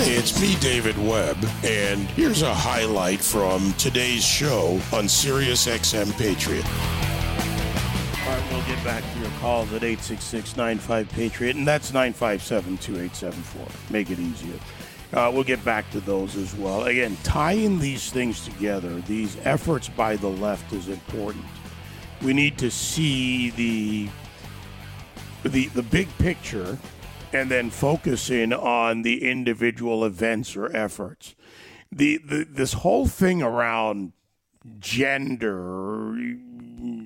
It's me, David Webb, and here's a highlight from today's show on Sirius XM Patriot. All right, we'll get back to your calls at 866-95-PATRIOT, and that's 957-2874. Make it easier. Uh, we'll get back to those as well. Again, tying these things together, these efforts by the left is important. We need to see the the the big picture and then focusing on the individual events or efforts. The, the this whole thing around gender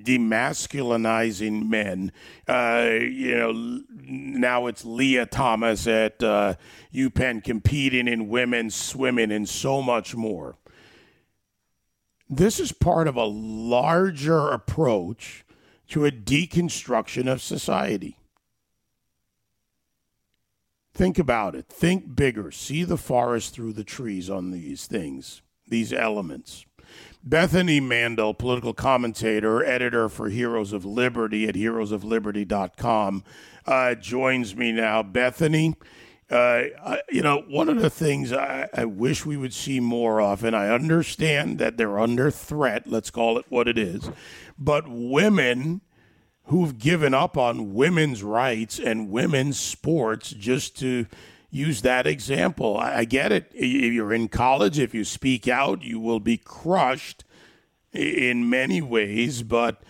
demasculinizing men. Uh, you know, now it's Lia Thomas at uh, UPenn competing in women's swimming and so much more. This is part of a larger approach to a deconstruction of society. Think about it. Think bigger. See the forest through the trees on these things, these elements. Bethany Mandel, political commentator, editor for Heroes of Liberty at heroesofliberty.com, uh, joins me now. Bethany, uh, you know, one of the things I, I, wish we would see more of, and I understand that they're under threat, let's call it what it is, but women who've given up on women's rights and women's sports just to use that example. I get it. If you're in college, if you speak out, you will be crushed in many ways. But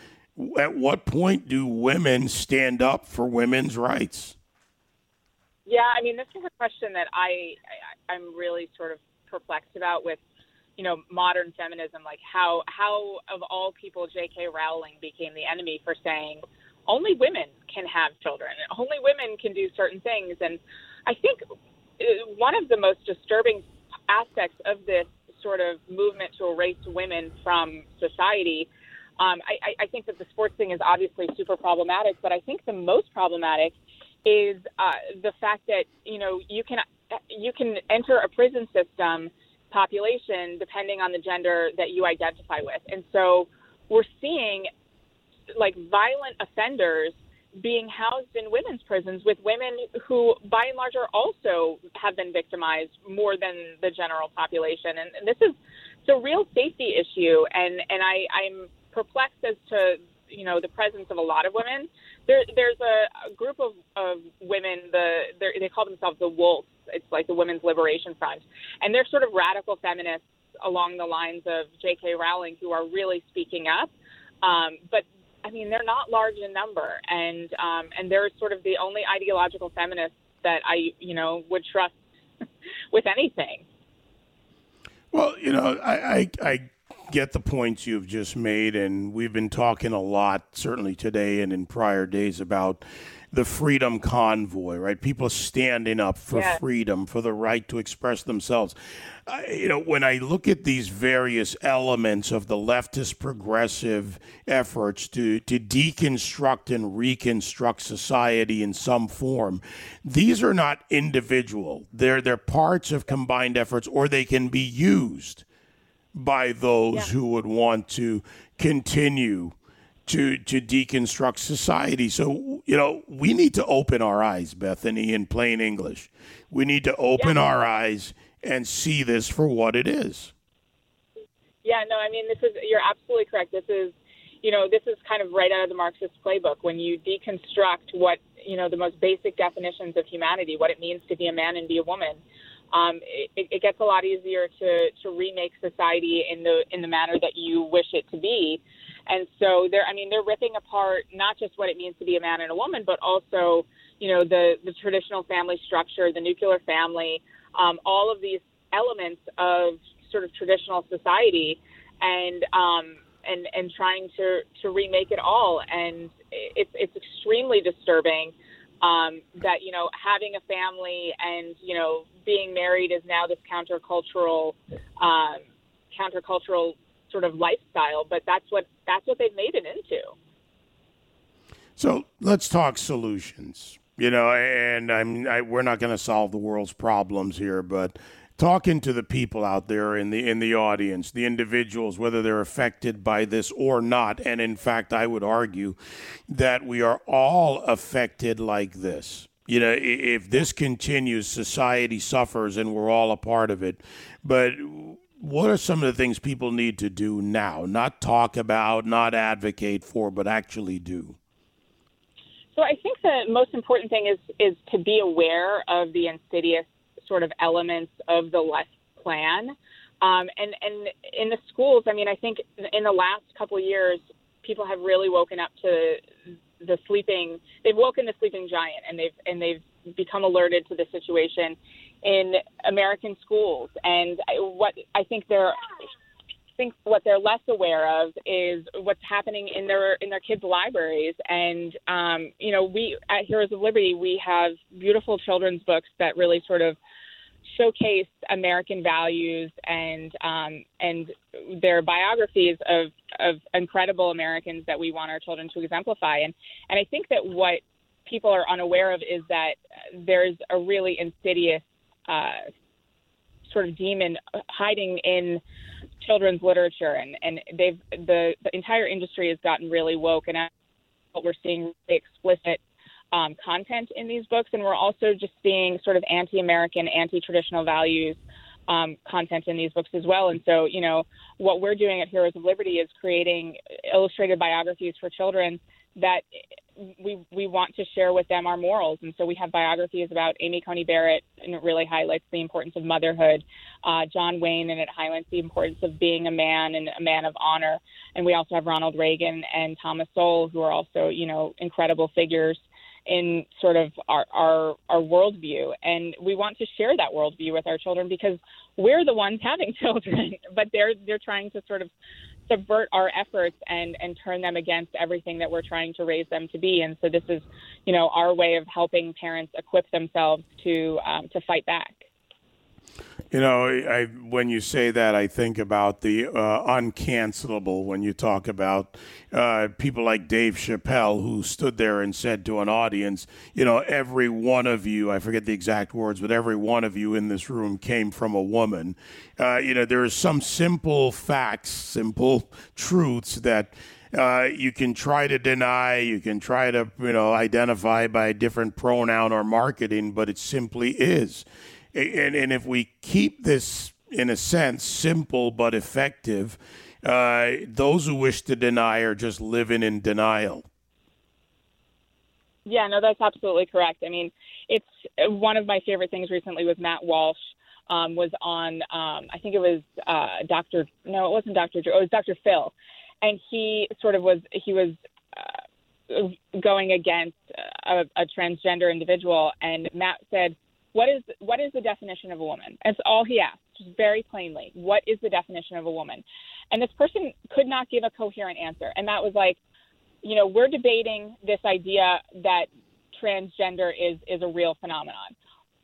at what point do women stand up for women's rights? Yeah, I mean, this is a question that I, I I'm really sort of perplexed about with you know modern feminism like how how of all people J.K. Rowling became the enemy for saying only women can have children only women can do certain things and I think uh, one of the most disturbing aspects of this sort of movement to erase women from society. Um, I, I think that the sports thing is obviously super problematic, but I think the most problematic is uh, the fact that you know you can you can enter a prison system population depending on the gender that you identify with, and so we're seeing like violent offenders being housed in women's prisons with women who, by and large, are also have been victimized more than the general population. And, and this is it's a real safety issue, and and I, I'm perplexed as to you know the presence of a lot of women. There, there's a, a group of, of women. The they call themselves the Wolves. It's like the Women's Liberation Front, and they're sort of radical feminists along the lines of J.K. Rowling, who are really speaking up. Um, but I mean, they're not large in number, and um, and they're sort of the only ideological feminists that I, you know, would trust with anything. Well, you know, I, I, I get the points you've just made, and we've been talking a lot, certainly today and in prior days, about the freedom convoy, right? People standing up for yeah. freedom, for the right to express themselves. I, you know, when I look at these various elements of the leftist progressive efforts to, to deconstruct and reconstruct society in some form, these are not individual. They're, they're parts of combined efforts, or they can be used by those yeah. who would want to continue to to deconstruct society. So you know we need to open our eyes, Bethany, in plain English. We need to open yeah. our eyes and see this for what it is. Yeah, no, I mean this is you're absolutely correct. This is you know this is kind of right out of the Marxist playbook when you deconstruct what you know the most basic definitions of humanity, what it means to be a man and be a woman. Um, it, it gets a lot easier to, to remake society in the in the manner that you wish it to be. And so they're, I mean, they're ripping apart not just what it means to be a man and a woman, but also, you know, the, the traditional family structure, the nuclear family, um, all of these elements of sort of traditional society and, um, and, and trying to, to remake it all. And it's, it's extremely disturbing. Um, that you know having a family and you know being married is now this countercultural um, countercultural sort of lifestyle, but that's what that's what they've made it into. So let's talk solutions. You know, and I'm I, we're not going to solve the world's problems here, but talking to the people out there in the in the audience, the individuals, whether they're affected by this or not, and in fact, I would argue that we are all affected like this. You know, if this continues, society suffers and we're all a part of it. But what are some of the things people need to do now? Not talk about, not advocate for, but actually do? So I think the most important thing is is to be aware of the insidious sort of elements of the less plan. Um, and and in the schools, I mean, I think in the last couple years, people have really woken up to the sleeping. They've woken the sleeping giant, and they've and they've become alerted to the situation in American schools. And what I think they're think what they're less aware of is what's happening in their in their kids' libraries. And um, you know, we at Heroes of Liberty we have beautiful children's books that really sort of showcase American values and um, and their biographies of of incredible Americans that we want our children to exemplify. And and I think that what people are unaware of is that there's a really insidious uh, sort of demon hiding in children's literature, and and they've the the entire industry has gotten really woke, and what we're seeing really explicit um, content in these books, and we're also just seeing sort of anti-American, anti-traditional values um, content in these books as well. And so, you know, what we're doing at Heroes of Liberty is creating illustrated biographies for children that we we want to share with them our morals. And so we have biographies about Amy Coney Barrett, and it really highlights the importance of motherhood. Uh, John Wayne, and it highlights the importance of being a man and a man of honor. And we also have Ronald Reagan and Thomas Sowell, who are also, you know, incredible figures in sort of our, our our worldview, and we want to share that worldview with our children because we're the ones having children, but they're they're trying to sort of subvert our efforts and and turn them against everything that we're trying to raise them to be. And so this is, you know, our way of helping parents equip themselves to um, to fight back. You know, I, when you say that, I think about the uh, uncancelable. When you talk about uh, people like Dave Chappelle, who stood there and said to an audience, you know, every one of you, I forget the exact words, but every one of you in this room came from a woman. Uh, you know, there are some simple facts, simple truths that. Uh, you can try to deny, you can try to, you know, identify by a different pronoun or marketing, but it simply is and, and if we keep this in a sense simple but effective, uh, those who wish to deny are just living in denial. Yeah, no, that's absolutely correct. I mean, it's one of my favorite things recently was Matt Walsh um, was on. Um, I think it was uh, Doctor. No, it wasn't Doctor. Drew. It was Doctor Phil, and he sort of was. He was. Uh, going against a, a transgender individual, and Matt said, what is what is the definition of a woman? That's all he asked, just very plainly. What is the definition of a woman? And this person could not give a coherent answer. And that was like, you know, we're debating this idea that transgender is is a real phenomenon.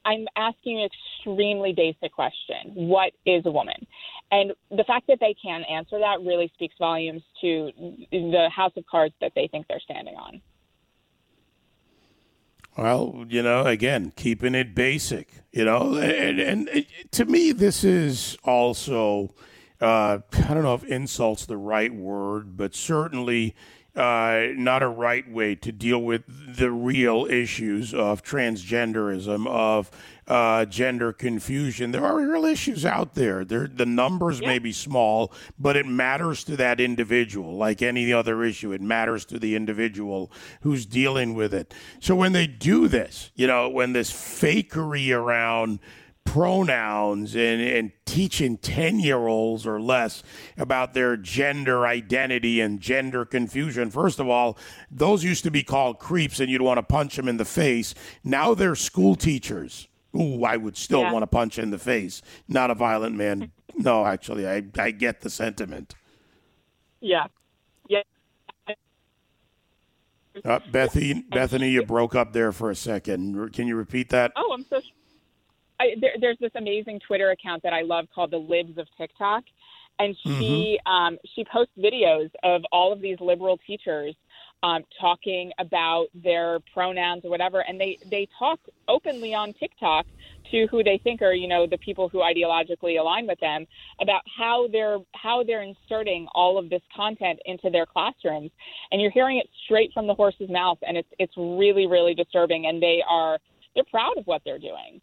I'm asking an extremely basic question. What is a woman? And the fact that they can answer that really speaks volumes to the house of cards that they think they're standing on. Well, you know, again, keeping it basic, you know, and, and to me, this is also, uh, I don't know if insult's the right word, but certainly uh, not a right way to deal with the real issues of transgenderism, of uh, gender confusion. There are real issues out there. There, the numbers yeah. may be small, but it matters to that individual, like any other issue. It matters to the individual who's dealing with it. So when they do this, you know, when this fakery around pronouns and, and teaching 10 year olds or less about their gender identity and gender confusion. First of all, those used to be called creeps and you'd want to punch them in the face. Now they're school teachers. Ooh, I would still yeah. want to punch in the face. Not a violent man. no, actually, I, I get the sentiment. Yeah. Yeah. Uh, Bethany, Bethany, you broke up there for a second. Can you repeat that? Oh, I'm so I, there, there's this amazing Twitter account that I love called the Libs of TikTok, and she mm-hmm. um, she posts videos of all of these liberal teachers um, talking about their pronouns or whatever, and they they talk openly on TikTok to who they think are you know the people who ideologically align with them about how they're how they're inserting all of this content into their classrooms, and you're hearing it straight from the horse's mouth, and it's it's really really disturbing, and they are they're proud of what they're doing.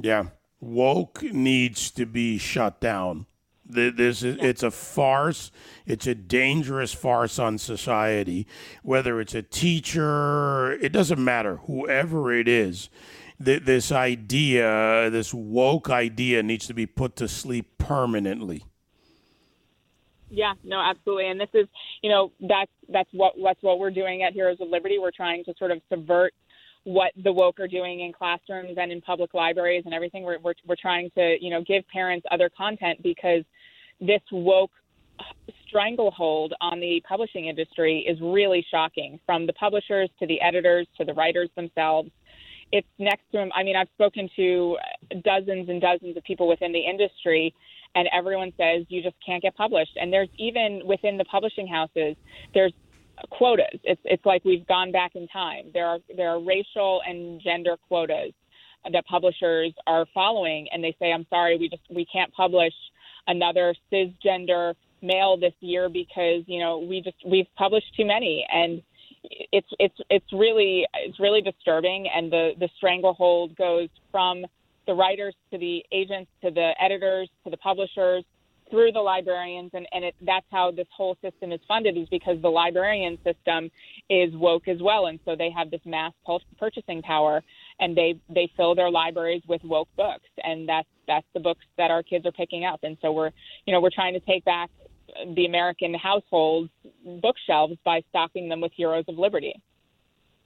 Yeah, woke needs to be shut down. This is, it's a farce. It's a dangerous farce on society. Whether it's a teacher, it doesn't matter. Whoever it is, this idea, this woke idea, needs to be put to sleep permanently. Yeah, no, absolutely. And this is, you know, that's that's what that's what we're doing at Heroes of Liberty. We're trying to sort of subvert what the woke are doing in classrooms and in public libraries and everything. We're, we're, we're trying to, you know, give parents other content because this woke stranglehold on the publishing industry is really shocking from the publishers to the editors to the writers themselves. It's next to. I mean, I've spoken to dozens and dozens of people within the industry, and everyone says you just can't get published. And there's even within the publishing houses, there's quotas. It's it's like we've gone back in time. There are there are racial and gender quotas that publishers are following, and they say, "I'm sorry, we just we can't publish another cisgender male this year because you know we just we've published too many." And it's it's it's really it's really disturbing, and the the stranglehold goes from the writers to the agents to the editors to the publishers through the librarians, and, and it, that's how this whole system is funded, is because the librarian system is woke as well, and so they have this mass purchasing power, and they they fill their libraries with woke books, and that's that's the books that our kids are picking up, and so we're you know we're trying to take back the American households bookshelves by stocking them with Heroes of Liberty.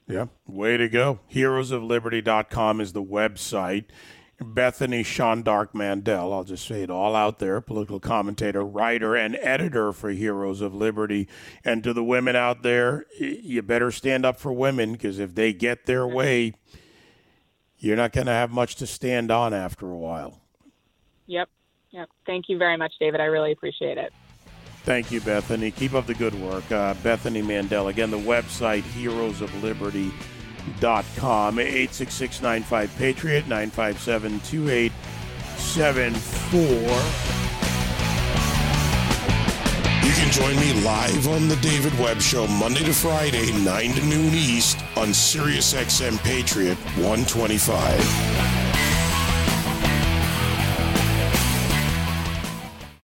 Yeah, way to go. Heroesofliberty.com is the website. Bethany Shondark Mandel, I'll just say it all out there, political commentator, writer, and editor for Heroes of Liberty. And to the women out there, you better stand up for women because if they get their way, you're not going to have much to stand on after a while. Yep. Yep. Thank you very much, David. I really appreciate it. Thank you, Bethany. Keep up the good work. Uh, Bethany Mandel. Again, the website, Heroes of Liberty com 866 patriot 957 2874 you can join me live on the David Webb Show Monday to Friday, 9 to noon East on SiriusXM Patriot 125.